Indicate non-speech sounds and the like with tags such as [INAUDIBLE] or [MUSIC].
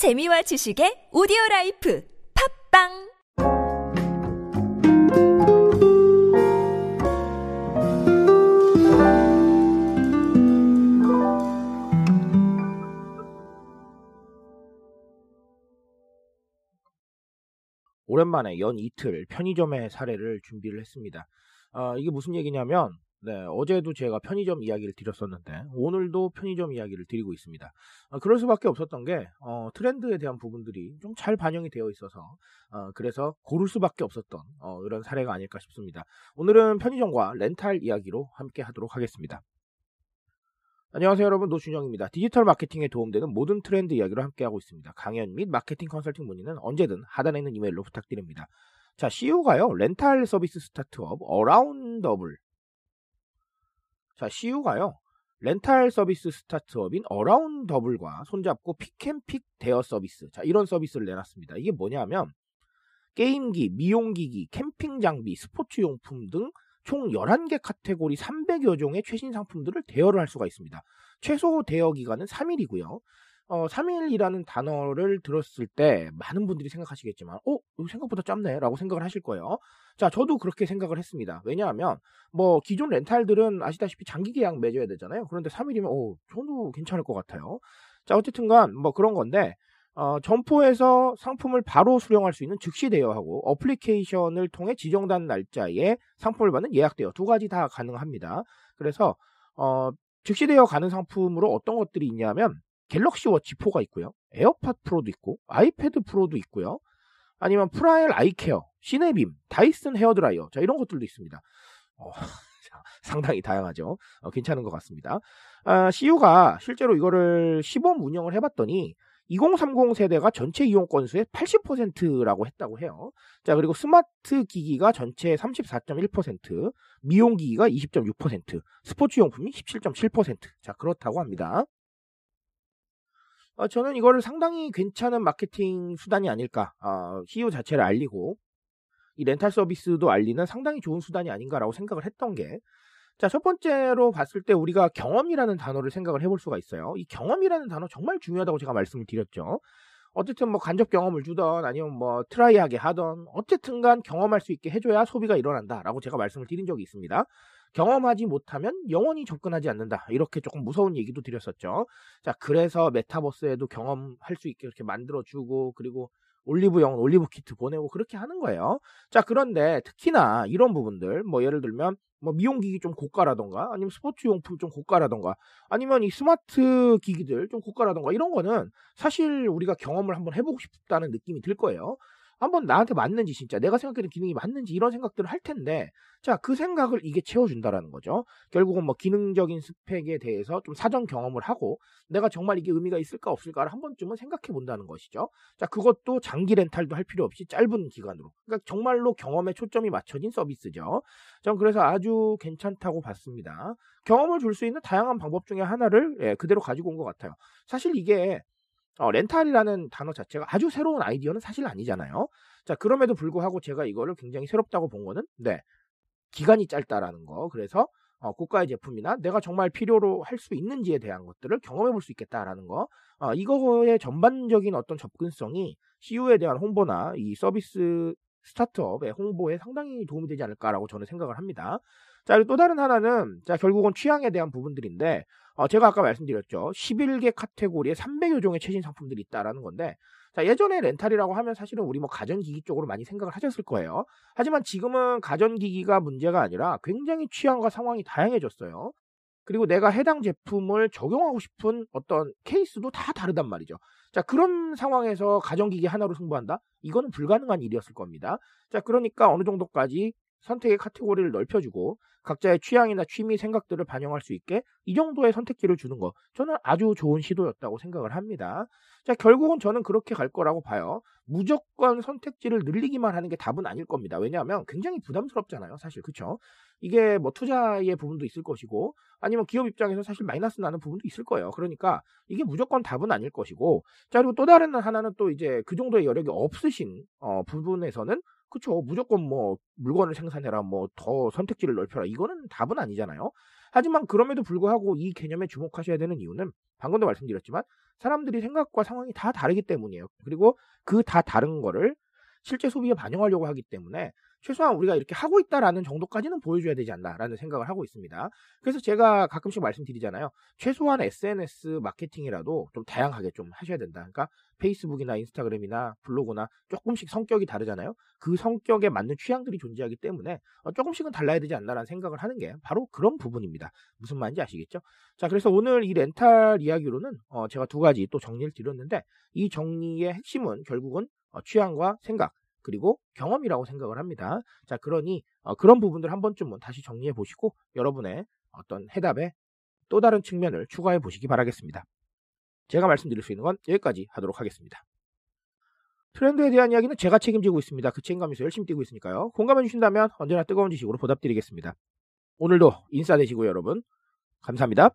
재미와 지식의 오디오 라이프 팟빵 오랜만에 연 이틀 편의점의 사례를 준비를 했습니다. 아, 이게 무슨 얘기냐면, 네, 어제도 제가 편의점 이야기를 드렸었는데, 오늘도 편의점 이야기를 드리고 있습니다. 아, 그럴 수밖에 없었던 게, 어, 트렌드에 대한 부분들이 좀 잘 반영이 되어 있어서, 어, 그래서 고를 수밖에 없었던, 어, 이런 사례가 아닐까 싶습니다. 오늘은 편의점과 렌탈 이야기로 함께 하도록 하겠습니다. 안녕하세요 여러분 노준영입니다. 디지털 마케팅에 도움되는 모든 트렌드 이야기로 함께하고 있습니다. 강연 및 마케팅 컨설팅 문의는 언제든 하단에 있는 이메일로 부탁드립니다. 자 CU가요 렌탈 서비스 스타트업 어라운더블 자 CU가요 렌탈 서비스 스타트업인 어라운더블과 손잡고 픽앤픽 대여 서비스 자 이런 서비스를 내놨습니다. 이게 뭐냐면 게임기, 미용기기, 캠핑 장비, 스포츠 용품 등 총 11개 카테고리 300여 종의 최신 상품들을 대여를 할 수가 있습니다. 최소 대여 기간은 3일이고요. 어, 3일이라는 단어를 들었을 때 많은 분들이 생각하시겠지만, 어, 생각보다 짧네? 라고 생각을 하실 거예요. 자, 저도 그렇게 생각을 했습니다. 왜냐하면, 뭐, 기존 렌탈들은 아시다시피 장기 계약 맺어야 되잖아요. 그런데 3일이면, 어, 저도 괜찮을 것 같아요. 자, 어쨌든 간, 뭐 그런 건데, 어, 점포에서 상품을 바로 수령할 수 있는 즉시 대여하고 어플리케이션을 통해 지정된 날짜에 상품을 받는 예약 대여 두 가지 다 가능합니다. 그래서 어, 즉시 대여 가능 상품으로 어떤 것들이 있냐면 갤럭시 워치 4가 있고요. 에어팟 프로도 있고 아이패드 프로도 있고요. 아니면 프라엘 아이케어, 시네빔, 다이슨 헤어드라이어 자 이런 것들도 있습니다. 어, [LAUGHS] 상당히 다양하죠. 어, 괜찮은 것 같습니다. 아, CU가 실제로 이거를 시범 운영을 해봤더니 2030 세대가 전체 이용 건수의 80%라고 했다고 해요. 자, 그리고 스마트 기기가 전체 34.1%, 미용 기기가 20.6%, 스포츠 용품이 17.7%. 자, 그렇다고 합니다. 어, 저는 이거를 상당히 괜찮은 마케팅 수단이 아닐까. 어, CEO 자체를 알리고 이 렌탈 서비스도 알리는 상당히 좋은 수단이 아닌가라고 생각을 했던 게 자, 첫 번째로 봤을 때 우리가 경험이라는 단어를 생각을 해볼 수가 있어요. 이 경험이라는 단어 정말 중요하다고 제가 말씀을 드렸죠. 어쨌든 뭐 간접 경험을 주던 아니면 뭐 트라이하게 하던 어쨌든 간 경험할 수 있게 해줘야 소비가 일어난다라고 제가 말씀을 드린 적이 있습니다. 경험하지 못하면 영원히 접근하지 않는다. 이렇게 조금 무서운 얘기도 드렸었죠. 자, 그래서 메타버스에도 경험할 수 있게 이렇게 만들어주고 그리고 올리브영 올리브 키트 보내고 그렇게 하는 거예요. 자, 그런데 특히나 이런 부분들, 뭐 예를 들면 뭐 미용기기 좀 고가라던가 아니면 스포츠 용품 좀 고가라던가 아니면 이 스마트 기기들 좀 고가라던가 이런 거는 사실 우리가 경험을 한번 해보고 싶다는 느낌이 들 거예요. 한번 나한테 맞는지 진짜 내가 생각하는 기능이 맞는지 이런 생각들을 할 텐데 자 그 생각을 이게 채워준다라는 거죠. 결국은 뭐 기능적인 스펙에 대해서 좀 사전 경험을 하고 내가 정말 이게 의미가 있을까 없을까를 한 번쯤은 생각해 본다는 것이죠. 자 그것도 장기 렌탈도 할 필요 없이 짧은 기간으로 그러니까 정말로 경험에 초점이 맞춰진 서비스죠. 전 그래서 아주 괜찮다고 봤습니다. 경험을 줄 수 있는 다양한 방법 중에 하나를 예, 그대로 가지고 온 것 같아요. 사실 이게 어, 렌탈이라는 단어 자체가 아주 새로운 아이디어는 사실 아니잖아요. 자, 그럼에도 불구하고 제가 이거를 굉장히 새롭다고 본 거는, 네. 기간이 짧다라는 거. 그래서, 어, 고가의 제품이나 내가 정말 필요로 할 수 있는지에 대한 것들을 경험해 볼 수 있겠다라는 거. 어, 이거의 전반적인 어떤 접근성이 CU에 대한 홍보나 이 서비스 스타트업의 홍보에 상당히 도움이 되지 않을까라고 저는 생각을 합니다. 자, 또 다른 하나는, 자, 결국은 취향에 대한 부분들인데, 어, 제가 아까 말씀드렸죠. 11개 카테고리에 300여 종의 최신 상품들이 있다라는 건데, 자, 예전에 렌탈이라고 하면 사실은 우리 뭐 가전기기 쪽으로 많이 생각을 하셨을 거예요. 하지만 지금은 가전기기가 문제가 아니라 굉장히 취향과 상황이 다양해졌어요. 그리고 내가 해당 제품을 적용하고 싶은 어떤 케이스도 다 다르단 말이죠. 자, 그런 상황에서 가전기기 하나로 승부한다? 이거는 불가능한 일이었을 겁니다. 자, 그러니까 어느 정도까지 선택의 카테고리를 넓혀주고 각자의 취향이나 취미 생각들을 반영할 수 있게 이 정도의 선택지를 주는 거 저는 아주 좋은 시도였다고 생각을 합니다. 자 결국은 저는 그렇게 갈 거라고 봐요. 무조건 선택지를 늘리기만 하는 게 답은 아닐 겁니다. 왜냐하면 굉장히 부담스럽잖아요. 사실 그쵸? 이게 뭐 투자의 부분도 있을 것이고 아니면 기업 입장에서 사실 마이너스 나는 부분도 있을 거예요. 그러니까 이게 무조건 답은 아닐 것이고 자 그리고 또 다른 하나는 또 이제 그 정도의 여력이 없으신 어, 부분에서는 그쵸. 무조건 뭐 물건을 생산해라, 뭐 더 선택지를 넓혀라. 이거는 답은 아니잖아요. 하지만 그럼에도 불구하고 이 개념에 주목하셔야 되는 이유는 방금도 말씀드렸지만 사람들이 생각과 상황이 다 다르기 때문이에요. 그리고 그 다 다른 거를 실제 소비에 반영하려고 하기 때문에 최소한 우리가 이렇게 하고 있다라는 정도까지는 보여줘야 되지 않나라는 생각을 하고 있습니다. 그래서 제가 가끔씩 말씀드리잖아요. 최소한 SNS 마케팅이라도 좀 다양하게 좀 하셔야 된다. 그러니까 페이스북이나 인스타그램이나 블로그나 조금씩 성격이 다르잖아요. 그 성격에 맞는 취향들이 존재하기 때문에 어, 조금씩은 달라야 되지 않나라는 생각을 하는 게 바로 그런 부분입니다. 무슨 말인지 아시겠죠? 자, 그래서 오늘 이 렌탈 이야기로는 어, 제가 두 가지 또 정리를 드렸는데 이 정리의 핵심은 결국은 어, 취향과 생각 그리고 경험이라고 생각을 합니다. 자, 그러니 어, 그런 부분들 한 번쯤은 다시 정리해 보시고 여러분의 어떤 해답에 또 다른 측면을 추가해 보시기 바라겠습니다. 제가 말씀드릴 수 있는 건 여기까지 하도록 하겠습니다. 트렌드에 대한 이야기는 제가 책임지고 있습니다. 그 책임감에서 열심히 뛰고 있으니까요. 공감해 주신다면 언제나 뜨거운 지식으로 보답드리겠습니다. 오늘도 인싸 되시고 여러분 감사합니다.